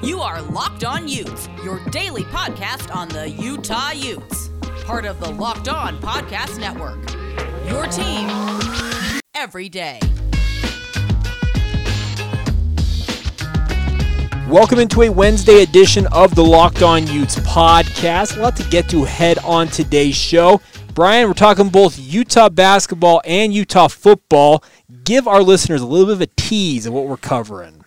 You are Locked On Utes, your daily podcast on the Utah Utes. Part of the Locked On Podcast Network. Your team every day. Welcome into a Wednesday edition of the Locked On Utes podcast. A lot to get to head on today's show. Brian, we're talking both Utah basketball and Utah football. Give our listeners a little bit of a tease of what we're covering.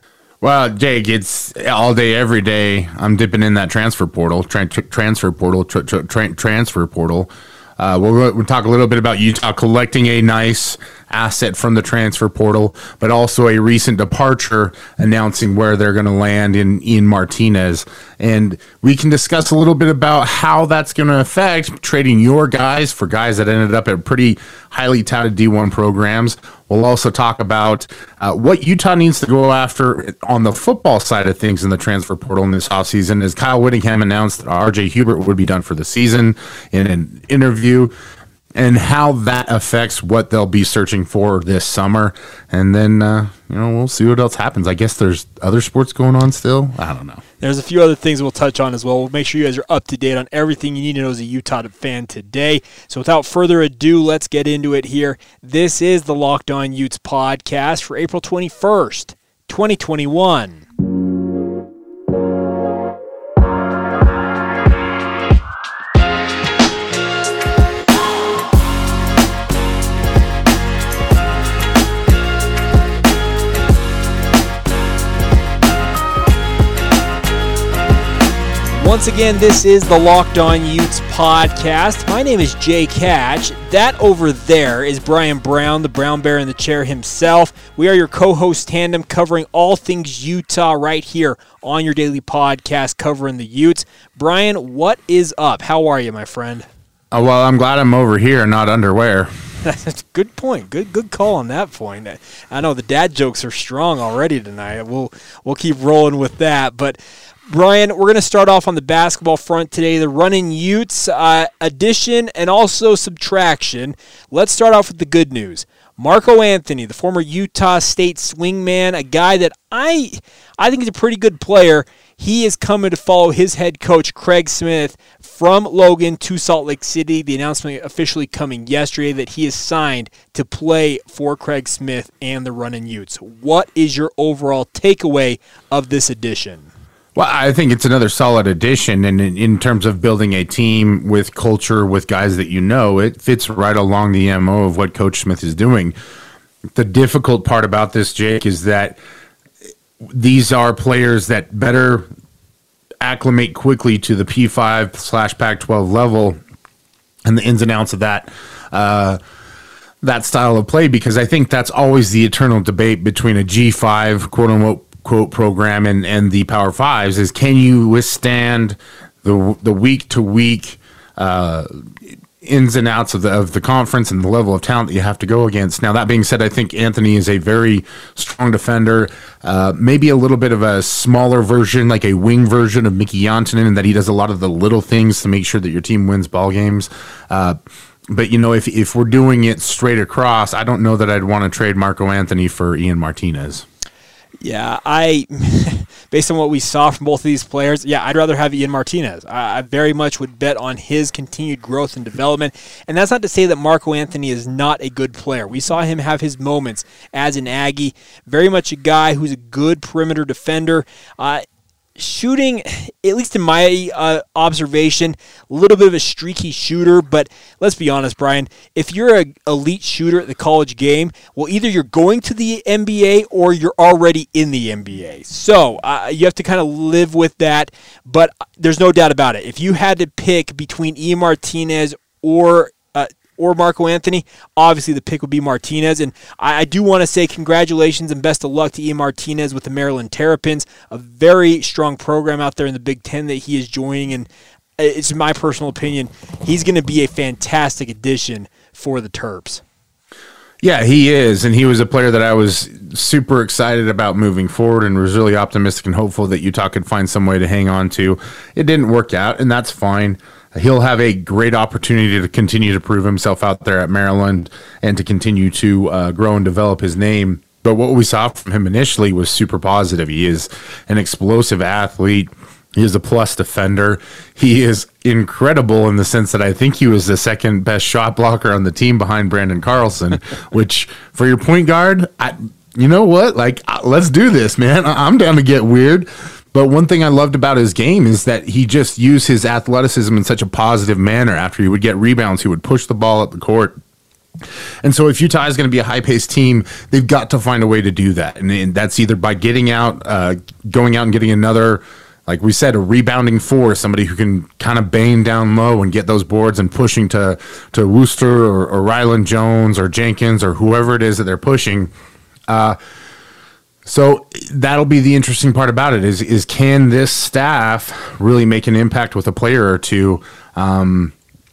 Well, Jake, it's all day, every day. I'm dipping in that transfer portal, tra- tra- transfer portal, tra- tra- transfer portal. Uh, we'll, we'll talk a little bit about Utah collecting a nice asset from the transfer portal, but also a recent departure announcing where they're going to land in Ian Martinez. And we can discuss a little bit about how that's going to affect trading your guys for guys that ended up at pretty highly touted D1 programs. We'll also talk about uh, what Utah needs to go after on the football side of things in the transfer portal in this offseason. As Kyle Whittingham announced that RJ Hubert would be done for the season in an interview and how that affects what they'll be searching for this summer. And then, uh, you know, we'll see what else happens. I guess there's other sports going on still. I don't know. There's a few other things we'll touch on as well. We'll make sure you guys are up to date on everything you need to know as a Utah fan today. So without further ado, let's get into it here. This is the Locked On Utes podcast for April 21st, 2021. Once again, this is the Locked On Utes podcast. My name is Jay Hatch. That over there is Brian Brown, the Brown Bear in the chair himself. We are your co host tandem covering all things Utah right here on your daily podcast covering the Utes. Brian, what is up? How are you, my friend? Oh, well, I'm glad I'm over here, not underwear. That's a good point. Good good call on that point. I know the dad jokes are strong already tonight. We'll we'll keep rolling with that. But Brian, we're going to start off on the basketball front today. The running Utes uh, addition and also subtraction. Let's start off with the good news. Marco Anthony, the former Utah State swingman, a guy that I I think is a pretty good player. He is coming to follow his head coach Craig Smith from Logan to Salt Lake City. The announcement officially coming yesterday that he is signed to play for Craig Smith and the Running Utes. What is your overall takeaway of this addition? Well, I think it's another solid addition, and in, in, terms of building a team with culture, with guys that you know, it fits right along the mo of what Coach Smith is doing. The difficult part about this, Jake, is that these are players that better acclimate quickly to the P5 slash Pac-12 level and the ins and outs of that. Uh, that style of play because I think that's always the eternal debate between a G5 quote unquote quote program and and the Power Fives is can you withstand the the week to week ins and outs of the of the conference and the level of talent that you have to go against. Now that being said, I think Anthony is a very strong defender, uh, maybe a little bit of a smaller version, like a wing version of Mickey Jantunen, in that he does a lot of the little things to make sure that your team wins ball games. Uh, but you know, if if we're doing it straight across, I don't know that I'd want to trade Marco Anthony for Ian Martinez. Yeah, I, based on what we saw from both of these players, yeah, I'd rather have Ian Martinez. I, I, very much would bet on his continued growth and development. And that's not to say that Marco Anthony is not a good player. We saw him have his moments as an Aggie. Very much a guy who's a good perimeter defender. Uh, shooting, at least in my uh, observation, a little bit of a streaky shooter. But let's be honest, Brian. If you're an elite shooter at the college game, well, either you're going to the NBA or you're already in the NBA. So uh, you have to kind of live with that. But there's no doubt about it. If you had to pick between E. Martinez or uh, or Marco Anthony, obviously the pick would be Martinez. And I, I do want to say congratulations and best of luck to Ian Martinez with the Maryland Terrapins, a very strong program out there in the Big Ten that he is joining. And uh, it's my personal opinion, he's going to be a fantastic addition for the Terps. Yeah, he is, and he was a player that I was super excited about moving forward, and was really optimistic and hopeful that Utah could find some way to hang on to. It didn't work out, and that's fine. He'll have a great opportunity to continue to prove himself out there at Maryland and to continue to uh, grow and develop his name. But what we saw from him initially was super positive. He is an explosive athlete. He is a plus defender. He is incredible in the sense that I think he was the second best shot blocker on the team behind Branden Carlson, which for your point guard, I, you know what? Like, uh, let's do this, man. I'm down to get weird. But one thing I loved about his game is that he just used his athleticism in such a positive manner. After he would get rebounds, he would push the ball up the court. And so, if Utah is going to be a high paced team, they've got to find a way to do that. And, that's either by getting out, uh, going out and getting another, like we said, a rebounding force, somebody who can kind of bang down low and get those boards and pushing to, to Worster or, or Rylan Jones or Jenkins or whoever it is that they're pushing. Uh, so that'll be the interesting part about it is is can this staff really make an impact with a player or two? Um,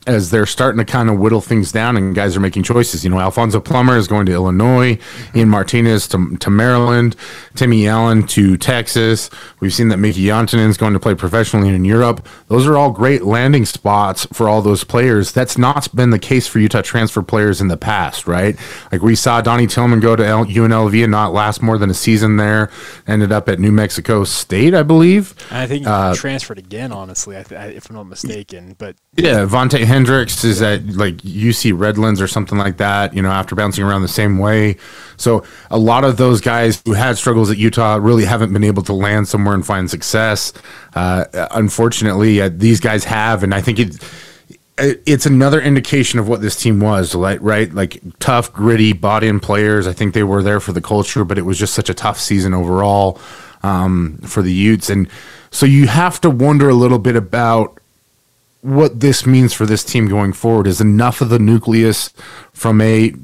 as they're starting to kind of whittle things down and guys are making choices. You know, Alfonso Plummer is going to Illinois, Ian Martinez to, to Maryland, Timmy Allen to Texas. We've seen that Mickey Jantunen is going to play professionally in Europe. Those are all great landing spots for all those players. That's not been the case for Utah transfer players in the past, right? Like we saw Donnie Tillman go to L- UNLV and not last more than a season there. Ended up at New Mexico State, I believe. I think he uh, transferred again, honestly, if I'm not mistaken. But yeah, Vontae Hendricks is at like UC Redlands or something like that, you know, after bouncing around the same way. So a lot of those guys who had struggles at Utah really haven't been able to land somewhere and find success. Uh, unfortunately, uh, these guys have, and I think it it's another indication of what this team was, right? Right, like tough, gritty, bought-in players. I think they were there for the culture, but it was just such a tough season overall um, for the Utes, and so you have to wonder a little bit about what this means for this team going forward is enough of the nucleus from a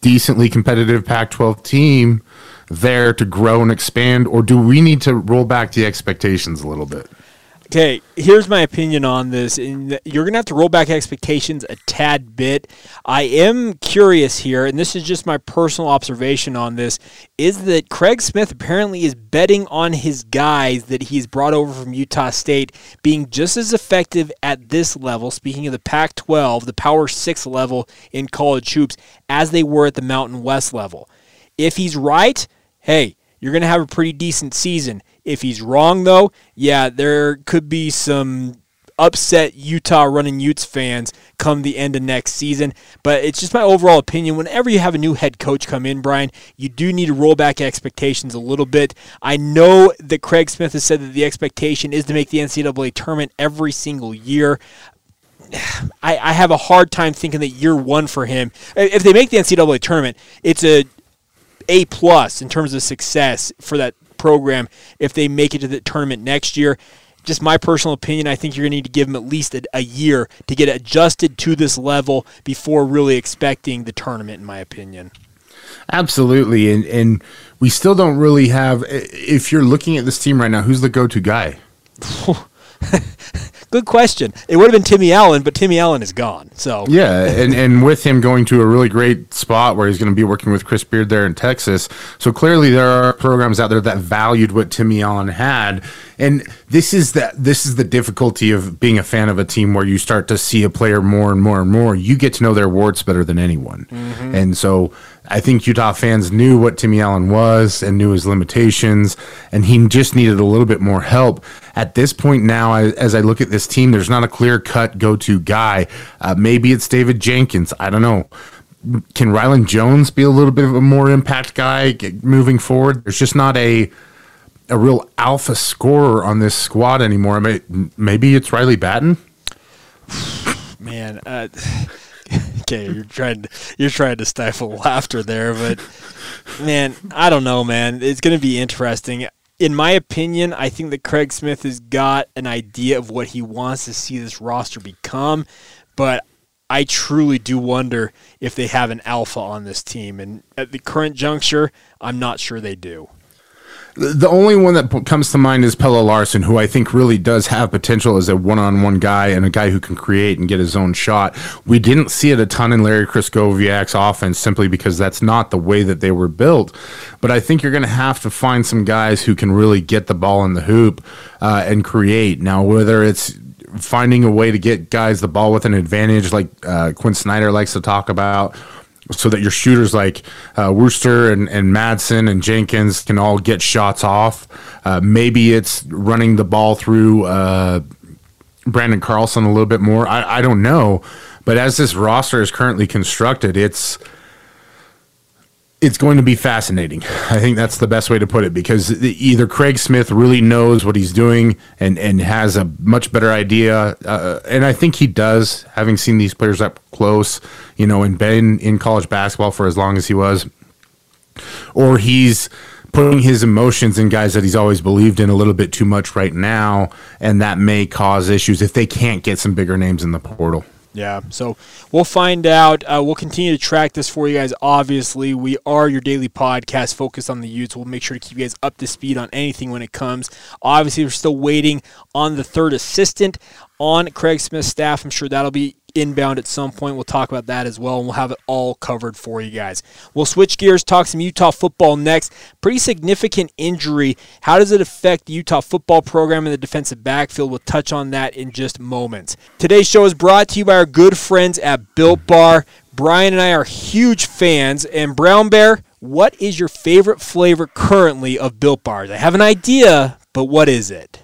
decently competitive Pac 12 team there to grow and expand, or do we need to roll back the expectations a little bit? Okay, here's my opinion on this. And You're going to have to roll back expectations a tad bit. I am curious here, and this is just my personal observation on this, is that Craig Smith apparently is betting on his guys that he's brought over from Utah State being just as effective at this level, speaking of the Pac 12, the Power 6 level in college hoops, as they were at the Mountain West level. If he's right, hey, you're going to have a pretty decent season. If he's wrong, though, yeah, there could be some upset Utah running Utes fans come the end of next season. But it's just my overall opinion. Whenever you have a new head coach come in, Brian, you do need to roll back expectations a little bit. I know that Craig Smith has said that the expectation is to make the NCAA tournament every single year. I, I have a hard time thinking that year one for him. If they make the NCAA tournament, it's a a plus in terms of success for that program if they make it to the tournament next year. Just my personal opinion, I think you're going to need to give them at least a, a year to get adjusted to this level before really expecting the tournament, in my opinion. Absolutely, and and we still don't really have. If you're looking at this team right now, who's the go-to guy? Good question. It would have been Timmy Allen, but Timmy Allen is gone. So yeah, and and with him going to a really great spot where he's going to be working with Chris Beard there in Texas, so clearly there are programs out there that valued what Timmy Allen had, and this is the this is the difficulty of being a fan of a team where you start to see a player more and more and more. You get to know their warts better than anyone, mm-hmm. and so I think Utah fans knew what Timmy Allen was and knew his limitations, and he just needed a little bit more help. At this point now, as I look at this team, there's not a clear cut go to guy. Uh, maybe it's David Jenkins. I don't know. Can Rylan Jones be a little bit of a more impact guy moving forward? There's just not a a real alpha scorer on this squad anymore. maybe it's Riley Battin. Man, uh, okay, you're trying to, you're trying to stifle laughter there, but man, I don't know, man. It's going to be interesting. In my opinion, I think that Craig Smith has got an idea of what he wants to see this roster become, but I truly do wonder if they have an alpha on this team. And at the current juncture, I'm not sure they do. The only one that comes to mind is Pelle Larsson, who I think really does have potential as a one-on-one guy and a guy who can create and get his own shot. We didn't see it a ton in Larry Krystkowiak's offense simply because that's not the way that they were built. But I think you're going to have to find some guys who can really get the ball in the hoop uh, and create. Now, whether it's finding a way to get guys the ball with an advantage, like uh, Quin Snyder likes to talk about so that your shooters like uh, Worster and, and Madsen and Jenkins can all get shots off. Uh, maybe it's running the ball through uh, Branden Carlson a little bit more. I, I don't know. But as this roster is currently constructed, it's it's going to be fascinating. I think that's the best way to put it because either Craig Smith really knows what he's doing and, and has a much better idea, uh, and I think he does, having seen these players up close, you know, and been in college basketball for as long as he was, or he's putting his emotions in guys that he's always believed in a little bit too much right now, and that may cause issues if they can't get some bigger names in the portal. Yeah, so we'll find out. Uh, we'll continue to track this for you guys. Obviously, we are your daily podcast focused on the Utes. We'll make sure to keep you guys up to speed on anything when it comes. Obviously, we're still waiting on the third assistant on Craig Smith's staff. I'm sure that'll be inbound at some point. We'll talk about that as well, and we'll have it all covered for you guys. We'll switch gears, talk some Utah football next. Pretty significant injury. How does it affect the Utah football program and the defensive backfield? We'll touch on that in just moments. Today's show is brought to you by our good friends at Built Bar. Brian and I are huge fans, and Brown Bear, what is your favorite flavor currently of Built Bars? I have an idea, but what is it?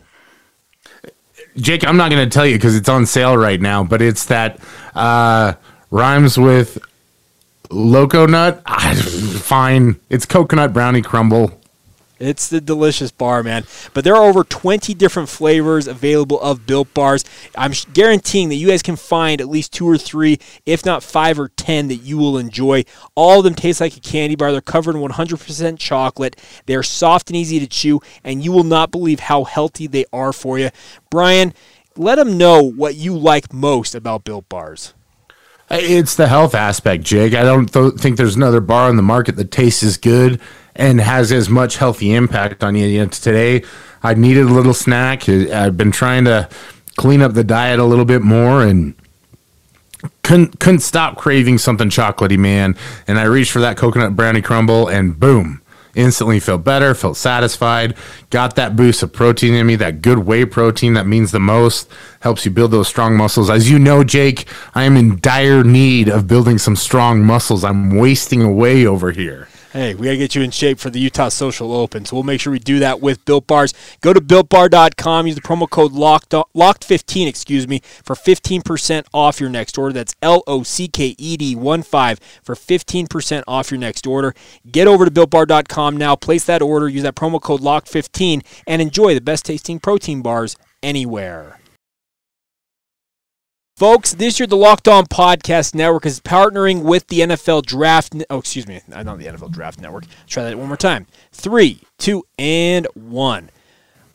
Jake, I'm not going to tell you because it's on sale right now, but it's that uh, rhymes with loco nut. fine. It's coconut brownie crumble. It's the delicious bar, man. But there are over 20 different flavors available of Built Bars. I'm guaranteeing that you guys can find at least two or three, if not five or 10, that you will enjoy. All of them taste like a candy bar. They're covered in 100% chocolate. They're soft and easy to chew, and you will not believe how healthy they are for you. Brian, let them know what you like most about Built Bars. It's the health aspect, Jake. I don't th- think there's another bar on the market that tastes as good and has as much healthy impact on you. you know, today, I needed a little snack. I've been trying to clean up the diet a little bit more and couldn't couldn't stop craving something chocolatey, man. And I reached for that coconut brownie crumble, and boom, instantly felt better, felt satisfied, got that boost of protein in me, that good whey protein that means the most, helps you build those strong muscles. As you know, Jake, I am in dire need of building some strong muscles. I'm wasting away over here. Hey, we got to get you in shape for the Utah Social Open. So we'll make sure we do that with Built Bars. Go to builtbar.com, use the promo code locked locked15, excuse me, for 15% off your next order. That's L O C K E D 1 5 for 15% off your next order. Get over to builtbar.com now, place that order, use that promo code locked15 and enjoy the best tasting protein bars anywhere. Folks, this year the Locked On Podcast Network is partnering with the NFL Draft. Oh, excuse me, not the NFL Draft Network. Try that one more time. Three, two, and one.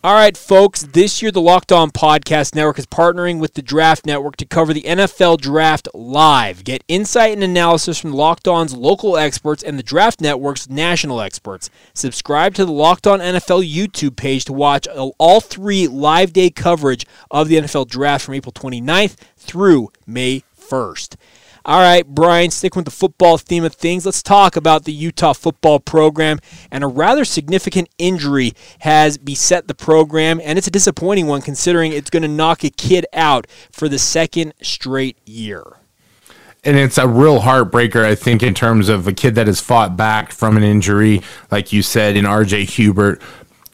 All right, folks, this year the Locked On Podcast Network is partnering with the Draft Network to cover the NFL Draft live. Get insight and analysis from Locked On's local experts and the Draft Network's national experts. Subscribe to the Locked On NFL YouTube page to watch all three live day coverage of the NFL Draft from April 29th through May 1st. All right, Brian, stick with the football theme of things. Let's talk about the Utah football program. And a rather significant injury has beset the program, and it's a disappointing one considering it's going to knock a kid out for the second straight year. And it's a real heartbreaker, I think, in terms of a kid that has fought back from an injury, like you said, in RJ Hubert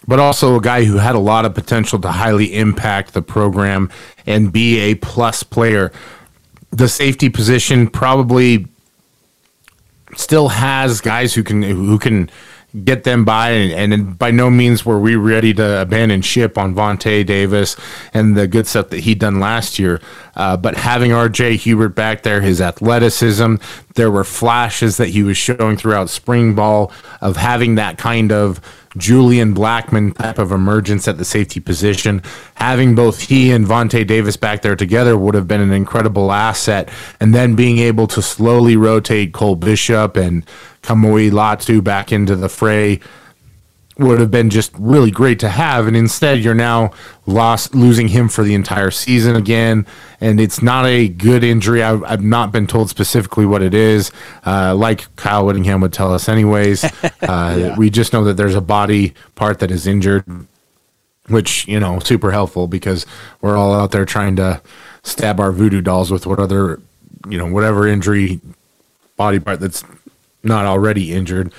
but also a guy who had a lot of potential to highly impact the program and be a plus player the safety position probably still has guys who can who can get them by, and, and by no means were we ready to abandon ship on Vonte Davis and the good stuff that he done last year. Uh, but having R.J. Hubert back there, his athleticism, there were flashes that he was showing throughout spring ball of having that kind of Julian Blackmon type of emergence at the safety position. Having both he and Vonte Davis back there together would have been an incredible asset. And then being able to slowly rotate Cole Bishop and Kamoi Latu back into the fray would have been just really great to have and instead you're now lost losing him for the entire season again and it's not a good injury i've, I've not been told specifically what it is uh, like kyle whittingham would tell us anyways uh, yeah. we just know that there's a body part that is injured which you know super helpful because we're all out there trying to stab our voodoo dolls with what other you know whatever injury body part that's not already injured.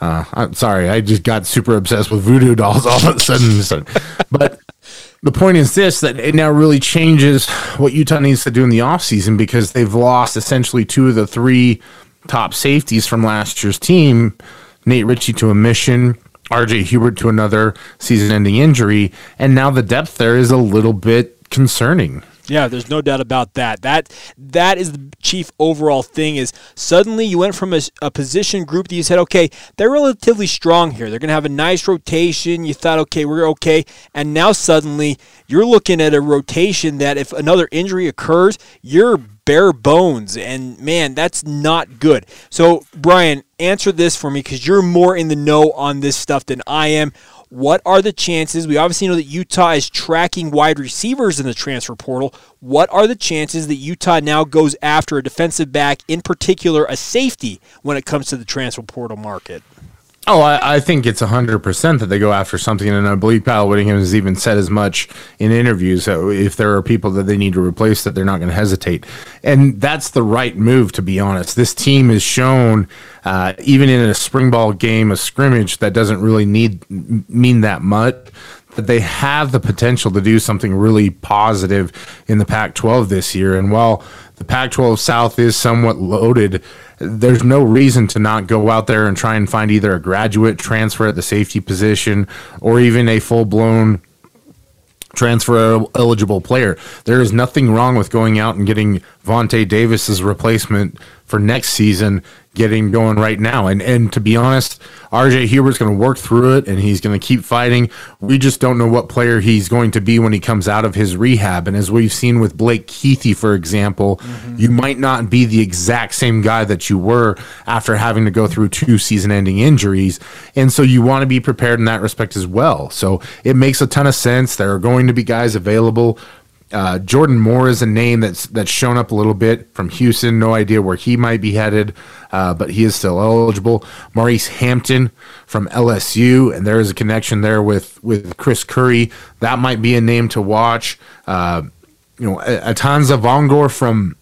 Uh, I'm sorry, I just got super obsessed with voodoo dolls all of a sudden. but the point is this that it now really changes what Utah needs to do in the offseason because they've lost essentially two of the three top safeties from last year's team Nate Ritchie to a mission, RJ Hubert to another season ending injury, and now the depth there is a little bit concerning. Yeah, there's no doubt about that. That that is the chief overall thing. Is suddenly you went from a, a, position group that you said, okay, they're relatively strong here. They're going to have a nice rotation. You thought, okay, we're okay, and now suddenly you're looking at a rotation that if another injury occurs, you're bare bones, and man, that's not good. So, Brian, answer this for me because you're more in the know on this stuff than I am. What are the chances? We obviously know that Utah is tracking wide receivers in the transfer portal. What are the chances that Utah now goes after a defensive back, in particular a safety, when it comes to the transfer portal market? Oh, I, I, think it's 100% that they go after something. And I believe Kyle Whittingham has even said as much in interviews. So if there are people that they need to replace, that they're not going to hesitate. And that's the right move, to be honest. This team has shown, uh, even in a spring ball game, a scrimmage that doesn't really need mean that much, that they have the potential to do something really positive in the Pac 12 this year. And while the Pac 12 South is somewhat loaded, there's no reason to not go out there and try and find either a graduate transfer at the safety position or even a full blown transfer eligible player. There is nothing wrong with going out and getting Vonte Davis's replacement for next season getting going right now. And and to be honest, RJ Hubert's going to work through it and he's going to keep fighting. We just don't know what player he's going to be when he comes out of his rehab. And as we've seen with Blake Keithy, for example, mm-hmm. you might not be the exact same guy that you were after having to go through two season-ending injuries. And so you want to be prepared in that respect as well. So it makes a ton of sense. There are going to be guys available uh, Jordan Moore is a name that's that's shown up a little bit from Houston. No idea where he might be headed, uh, but he is still eligible. Maurice Hampton from LSU, and there is a connection there with with Chris Curry. That might be a name to watch. Uh, you know, Atanza Vongor from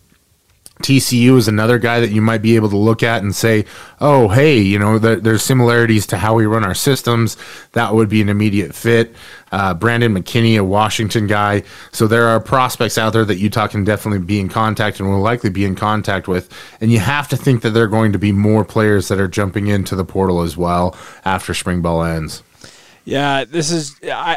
TCU is another guy that you might be able to look at and say, oh, hey, you know, there, there's similarities to how we run our systems. That would be an immediate fit. Uh, Brandon McKinney, a Washington guy. So there are prospects out there that Utah can definitely be in contact and will likely be in contact with. And you have to think that there are going to be more players that are jumping into the portal as well after spring ball ends. Yeah, this is. I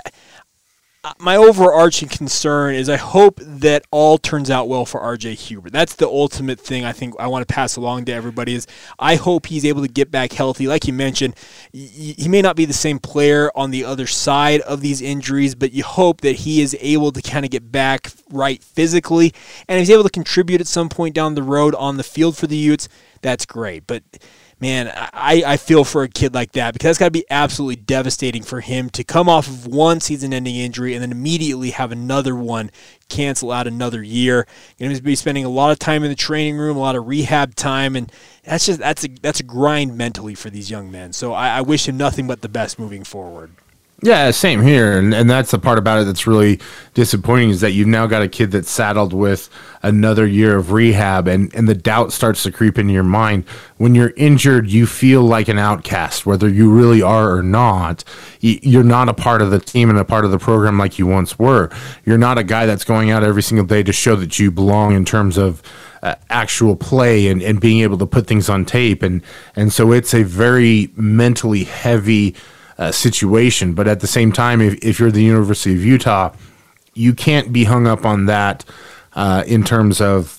my overarching concern is I hope that all turns out well for RJ Hubert. That's the ultimate thing I think I want to pass along to everybody is I hope he's able to get back healthy. Like you mentioned, he may not be the same player on the other side of these injuries, but you hope that he is able to kind of get back right physically and if he's able to contribute at some point down the road on the field for the Utes. That's great. But man, I, I feel for a kid like that because that's got to be absolutely devastating for him to come off of one season ending injury and then immediately have another one cancel out another year. Going to be spending a lot of time in the training room, a lot of rehab time, and that's just that's a that's a grind mentally for these young men. So I, I wish him nothing but the best moving forward. Yeah, same here. And, and that's the part about it that's really disappointing is that you've now got a kid that's saddled with another year of rehab and, and the doubt starts to creep into your mind. When you're injured, you feel like an outcast, whether you really are or not. You're not a part of the team and a part of the program like you once were. You're not a guy that's going out every single day to show that you belong in terms of uh, actual play and, and being able to put things on tape. And, and so it's a very mentally heavy uh, situation. But at the same time, if, if you're the University of Utah, you can't be hung up on that uh, in terms of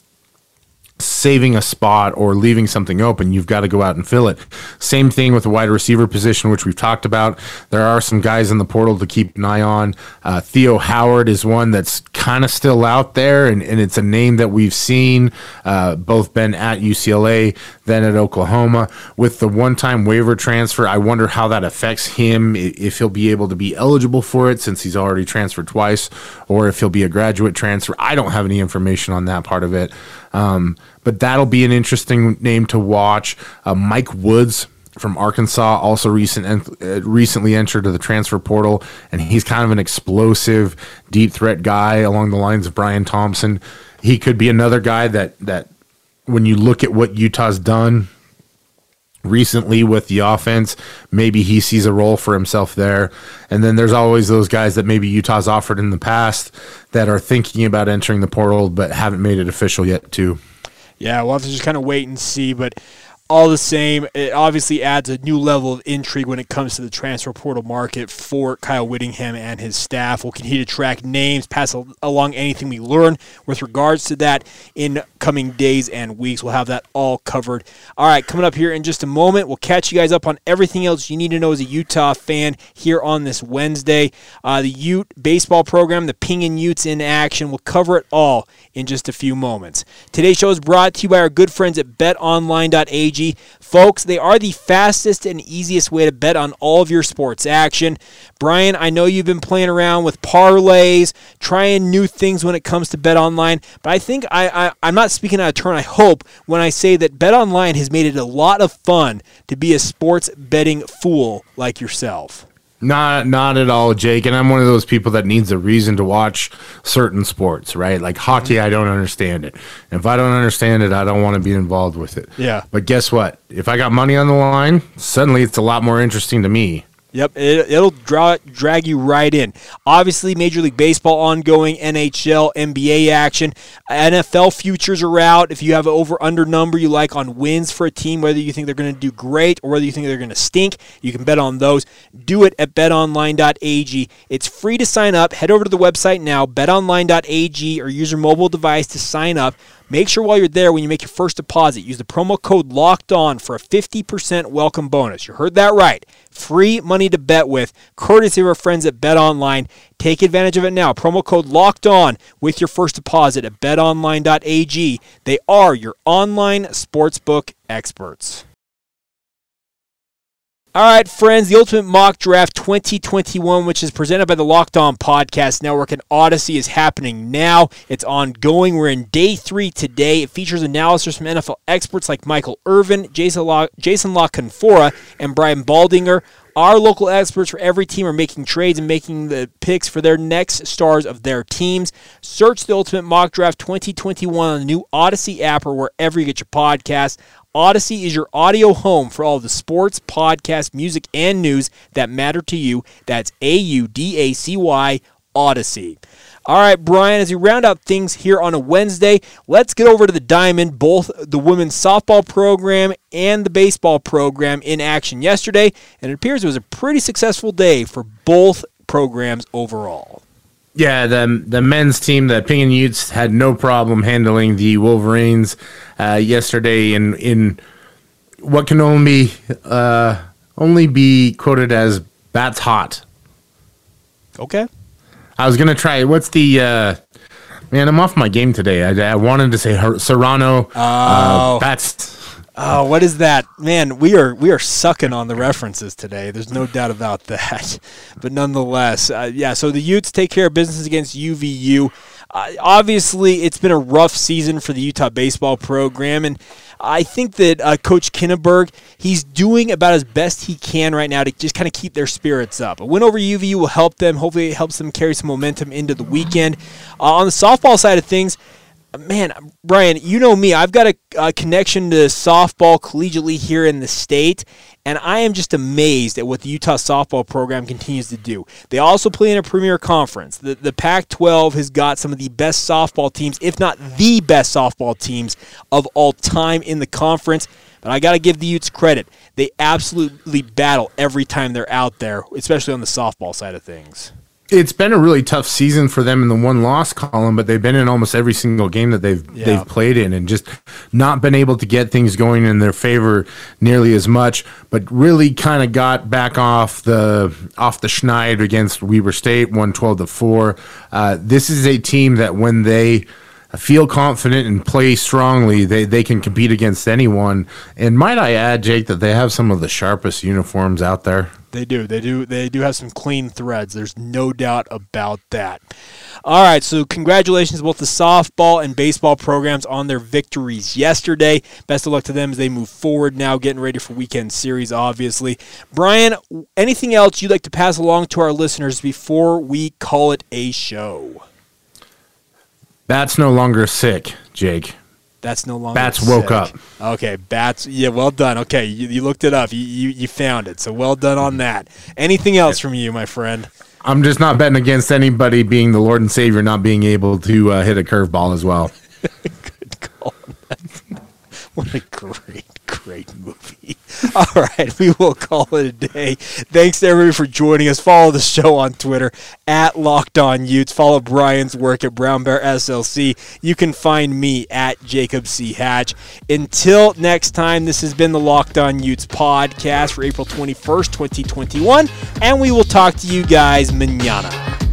saving a spot or leaving something open, you've got to go out and fill it. Same thing with the wide receiver position, which we've talked about. There are some guys in the portal to keep an eye on. Uh, Theo Howard is one that's kind of still out there, and, and it's a name that we've seen uh, both been at UCLA, then at Oklahoma. With the one time waiver transfer, I wonder how that affects him, if he'll be able to be eligible for it since he's already transferred twice, or if he'll be a graduate transfer. I don't have any information on that part of it. Um, but that'll be an interesting name to watch. Uh, Mike Woods from Arkansas also recent uh, recently entered to the transfer portal, and he's kind of an explosive deep threat guy along the lines of Bryan Thompson. He could be another guy that that when you look at what Utah's done recently with the offense, maybe he sees a role for himself there. And then there's always those guys that maybe Utah's offered in the past that are thinking about entering the portal but haven't made it official yet, too. Yeah, we'll have to just kind of wait and see. But all the same, it obviously adds a new level of intrigue when it comes to the transfer portal market for Kyle Whittingham and his staff. We'll continue to track names, pass along anything we learn with regards to that in coming days and weeks. We'll have that all covered. All right, coming up here in just a moment, we'll catch you guys up on everything else you need to know as a Utah fan here on this Wednesday. Uh, the Ute baseball program, the Ping Utes in action. We'll cover it all in just a few moments. Today's show is brought to you by our good friends at betonline.ag Folks, they are the fastest and easiest way to bet on all of your sports action. Brian, I know you've been playing around with parlays, trying new things when it comes to Bet Online, but I think I, I, am not speaking out of turn, I hope, when I say that Bet Online has made it a lot of fun to be a sports betting fool like yourself. Not not at all, Jake. And I'm one of those people that needs a reason to watch certain sports, right? Like hockey, I don't understand it. And if I don't understand it, I don't want to be involved with it. Yeah. But guess what? If I got money on the line, suddenly it's a lot more interesting to me. Yep, it, will draw drag you right in. Obviously, Major League Baseball ongoing, NHL, NBA action, NFL futures are out. If you have an over under number you like on wins for a team, whether you think they're going to do great or whether you think they're going to stink, you can bet on those. Do it at betonline.ag. It's free to sign up. Head over to the website now, betonline.ag, or use your mobile device to sign up. Make sure while you're there, when you make your first deposit, use the promo code LOCKED ON for a 50% welcome bonus. You heard that right. Free money to bet with, courtesy of our friends at Bet Online. Take advantage of it now. Promo code LOCKED ON with your first deposit at betonline.ag. They are your online sportsbook experts. All right, friends, the Ultimate Mock Draft 2021, which is presented by the Locked On Podcast Network and Audacy, is happening now. It's ongoing. We're in day three today. It features analysis from NFL experts like Michael Irvin, Jason La, Jason La Canfora, and Brian Baldinger. Our local experts for every team are making trades and making the picks for their next stars of their teams. Search the Ultimate Mock Draft 2021 on the new Audacy app or wherever you get your podcasts. Audacy is your audio home for all the sports, podcast, music, and news that matter to you. That's A U D A C Y, Audacy. All right, Brian, as we round out things here on a Wednesday, let's get over to the Diamond. Both the women's softball program and the baseball program in action yesterday, and it appears it was a pretty successful day for both programs overall. Yeah, the the men's team, the Ping Utes, had no problem handling the Wolverines uh, yesterday in in what can only uh, only be quoted as "bats hot." Okay. I was gonna try. What's the uh, man? I'm off my game today. I, I wanted to say Serrano. Uh, oh, uh, bats Oh, what is that? Man, we are we are sucking on the references today. There's no doubt about that. But nonetheless, uh, yeah. So the Utes take care of business against UVU. Uh, obviously, it's been a rough season for the Utah baseball program, and I think that uh, Coach Kinneberg he's doing about as best he can right now to just kind of keep their spirits up. A win over UVU will help them. Hopefully, it helps them carry some momentum into the weekend. Uh, on the softball side of things man, Brian, you know me. I've got a, a, connection to softball collegiately here in the state, and I am just amazed at what the Utah softball program continues to do. They also play in a premier conference. The, the Pac 12 has got some of the best softball teams, if not the best softball teams of all time in the conference. But I got to give the Utes credit. They absolutely battle every time they're out there, especially on the softball side of things it's been a really tough season for them in the one loss column, but they've been in almost every single game that they've yeah. they've played in, and just not been able to get things going in their favor nearly as much. But really, kind of got back off the off the schneid against Weber State, one twelve to four. Uh, this is a team that when they feel confident and play strongly, they, they can compete against anyone. And might I add, Jake, that they have some of the sharpest uniforms out there. They do. They do. They do have some clean threads. There's no doubt about that. All right. So congratulations to both the softball and baseball programs on their victories yesterday. Best of luck to them as they move forward now, getting ready for weekend series. Obviously, Brian. Anything else you'd like to pass along to our listeners before we call it a show? That's no longer sick, Jake. Bats no longer. Bats woke up. Okay, bats. Yeah, well done. Okay, you, you looked it up. You, you you found it. So well done on that. Anything else from you, my friend? I'm just not betting against anybody being the Lord and Savior, not being able to uh, hit a curveball as well. Good call. what a great. All right, we will call it a day. Thanks to everybody for joining us. Follow the show on Twitter at Locked On Utes. Follow Brian's work at Brown Bear SLC. You can find me at Jacob C. Hatch. Until next time, this has been the Locked On Utes podcast for April 21st, 2021, and we will talk to you guys manana.